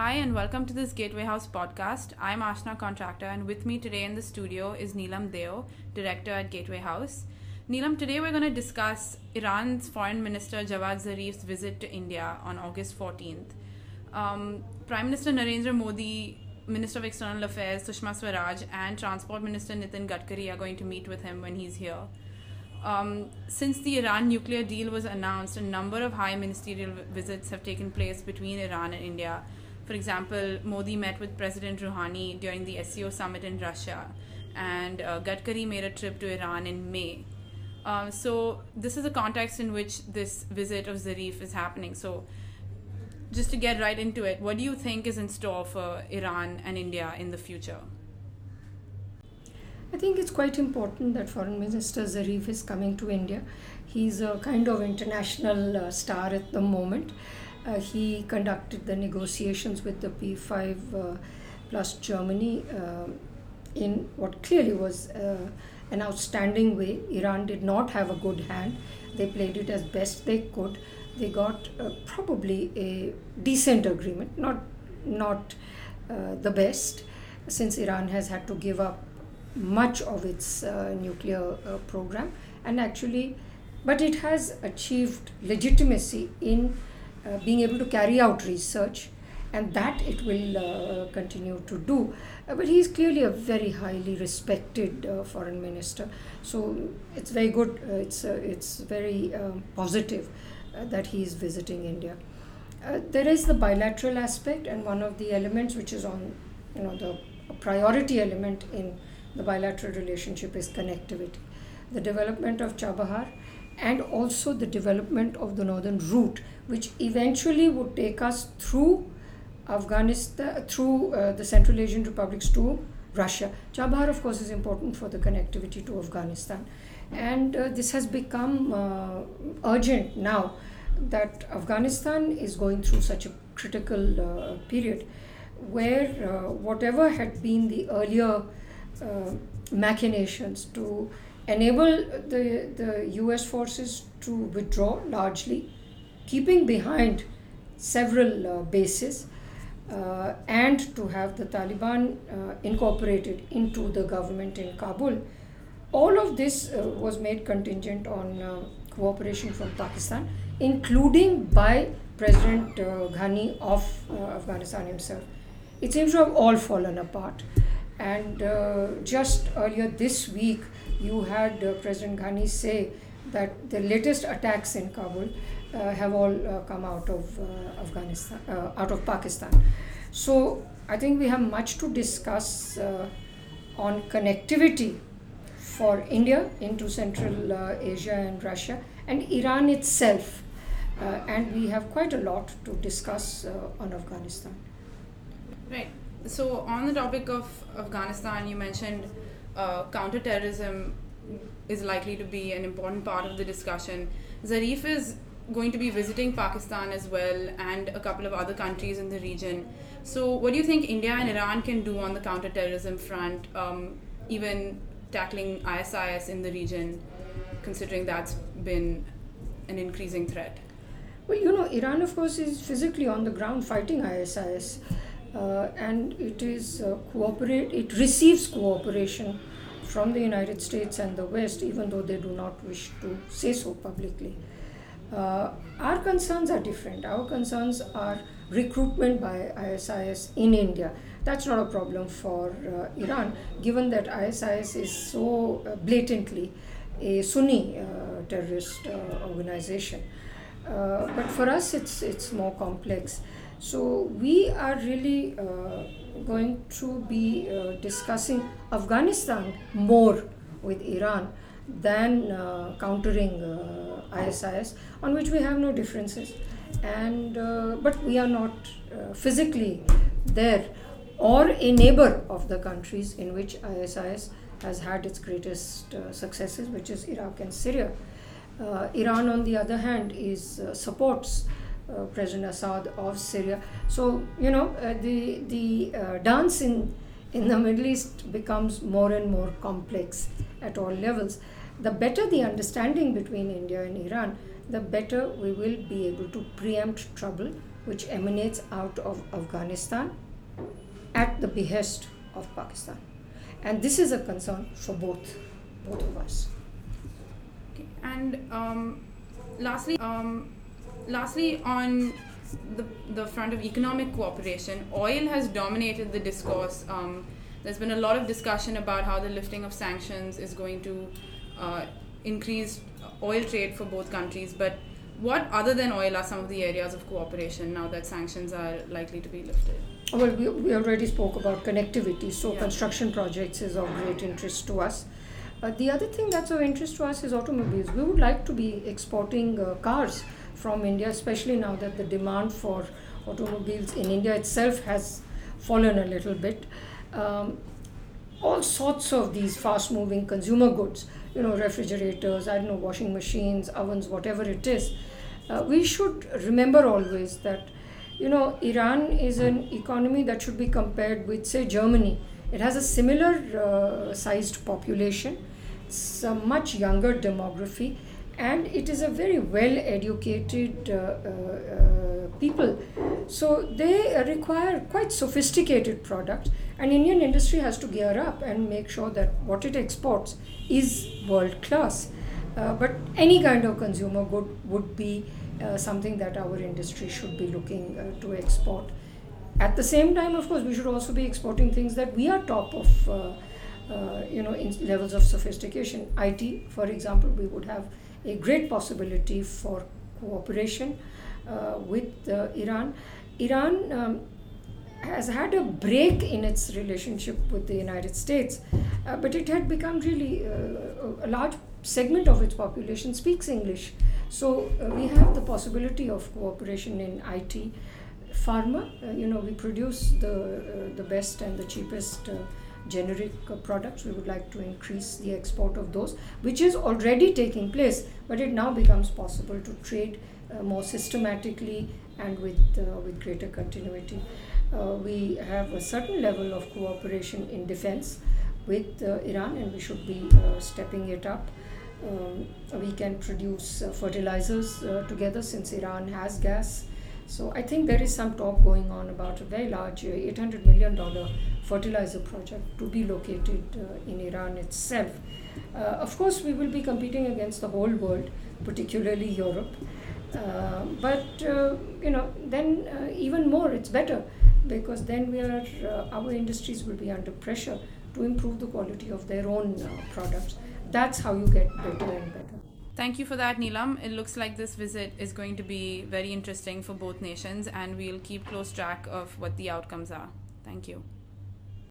Hi, and welcome to this Gateway House podcast. I'm Ashna Contractor, and with me today in the studio is Neelam Deo, Director at Gateway House. Neelam, today we're going to discuss Iran's Foreign Minister Javad Zarif's visit to India on August 14th. Um, Prime Minister Narendra Modi, Minister of External Affairs Sushma Swaraj, and Transport Minister Nitin Gadkari are going to meet with him when he's here. Um, since the Iran nuclear deal was announced, a number of high ministerial visits have taken place between Iran and India for example, Modi met with President Rouhani during the SCO summit in Russia, and uh, Gadkari made a trip to Iran in May. Um, so, this is the context in which this visit of Zarif is happening. So, just to get right into it, what do you think is in store for Iran and India in the future? I think it's quite important that Foreign Minister Zarif is coming to India. He's a kind of international uh, star at the moment. Uh, he conducted the negotiations with the P5 uh, plus Germany uh, in what clearly was uh, an outstanding way. Iran did not have a good hand. They played it as best they could. They got uh, probably a decent agreement, not not uh, the best, since Iran has had to give up much of its nuclear program, and actually, but it has achieved legitimacy in uh, being able to carry out research and that it will uh, continue to do. Uh, but he is clearly a very highly respected uh, foreign minister, so it's very good. Uh, it's uh, it's very um, positive that he is visiting India. there is the bilateral aspect, and one of the elements which is on, you know, the priority element in the bilateral relationship is connectivity. The development of Chabahar and also the development of the northern route, which eventually would take us through Afghanistan, through uh, the Central Asian republics to Russia. Chabahar, of course, is important for the connectivity to Afghanistan. And uh, this has become uh, urgent now that Afghanistan is going through such a critical uh, period where uh, whatever had been the earlier uh, machinations to enable the, the US forces to withdraw largely, keeping behind several uh, bases, uh, and to have the Taliban uh, incorporated into the government in Kabul. All of this uh, was made contingent on uh, cooperation from Pakistan, including by President uh, Ghani of Afghanistan himself. It seems to have all fallen apart. And just earlier this week, you had uh, President Ghani say that the latest attacks in Kabul uh, have all uh, come out of uh, Afghanistan, uh, out of Pakistan. So I think we have much to discuss uh, on connectivity for India into Central Asia and Russia and Iran itself. and we have quite a lot to discuss on Afghanistan. Right. So, on the topic of Afghanistan, you mentioned uh, counterterrorism is likely to be an important part of the discussion. Zarif is going to be visiting Pakistan as well and a couple of other countries in the region. So, what do you think India and Iran can do on the counterterrorism front, um, even tackling ISIS in the region, considering that's been an increasing threat? Well, you know, Iran, of course, is physically on the ground fighting ISIS and it is uh, cooperate it receives cooperation from the United States and the West, even though they do not wish to say so publicly. Uh, our concerns are different. Our concerns are recruitment by ISIS in India. That's not a problem for uh, Iran, given that ISIS is so uh, blatantly a Sunni uh, terrorist organization. but for us, it's it's more complex. So we are really uh, going to be uh, discussing Afghanistan more with Iran than uh, countering ISIS, uh, on which we have no differences. And uh, but we are not uh, physically there or a neighbor of the countries in which ISIS has had its greatest successes, which is Iraq and Syria. Iran, on the other hand, is supports President Assad of Syria. So you know uh, the the uh, dance in in the Middle East becomes more and more complex at all levels. The better the understanding between India and Iran, the better we will be able to preempt trouble which emanates out of Afghanistan at the behest of Pakistan. And this is a concern for both, both of us. Okay. And um, lastly, um, lastly on the, the front of economic cooperation, oil has dominated the discourse. Um, there's been a lot of discussion about how the lifting of sanctions is going to uh, increase oil trade for both countries. But what, other than oil, are some of the areas of cooperation now that sanctions are likely to be lifted? Well, we, we already spoke about connectivity, so Yeah. construction projects is of great interest to us. Uh, the other thing that's of interest to us is automobiles. We would like to be exporting uh, cars from India, especially now that the demand for automobiles in India itself has fallen a little bit. Um, all sorts of these fast moving consumer goods, you know, refrigerators, I don't know, washing machines, ovens, whatever it is. Uh, we should remember always that, you know, Iran is an economy that should be compared with, say, Germany. It has a similar uh, sized population, it's a much younger demography, and it is a very well educated uh, uh, people. So they require quite sophisticated products, and Indian industry has to gear up and make sure that what it exports is world class. Uh, but any kind of consumer good would be uh, something that our industry should be looking uh, to export. At the same time, of course, we should also be exporting things that we are top of, uh, you know, in levels of sophistication. IT, for example, we would have a great possibility for cooperation uh, with uh, Iran. Iran um, has had a break in its relationship with the United States, uh, but it had become really uh, a large segment of its population speaks English. So uh, we have the possibility of cooperation in IT. Pharma, uh, you know, we produce the the best and the cheapest generic uh, products. We would like to increase the export of those, which is already taking place, but it now becomes possible to trade uh, more systematically and with uh, with greater continuity. Uh, we have a certain level of cooperation in defense with uh, Iran, and we should be uh, stepping it up. Um, we can produce fertilizers together since Iran has gas. So I think there is some talk going on about a very large uh, $800 million fertilizer project to be located uh, in Iran itself. Uh, of course, we will be competing against the whole world, particularly Europe. Uh, but uh, you know, then uh, even more, it's better because then we are uh, our industries will be under pressure to improve the quality of their own products. That's how you get better and better. Thank you for that, Neelam. It looks like this visit is going to be very interesting for both nations, and we'll keep close track of what the outcomes are. Thank you.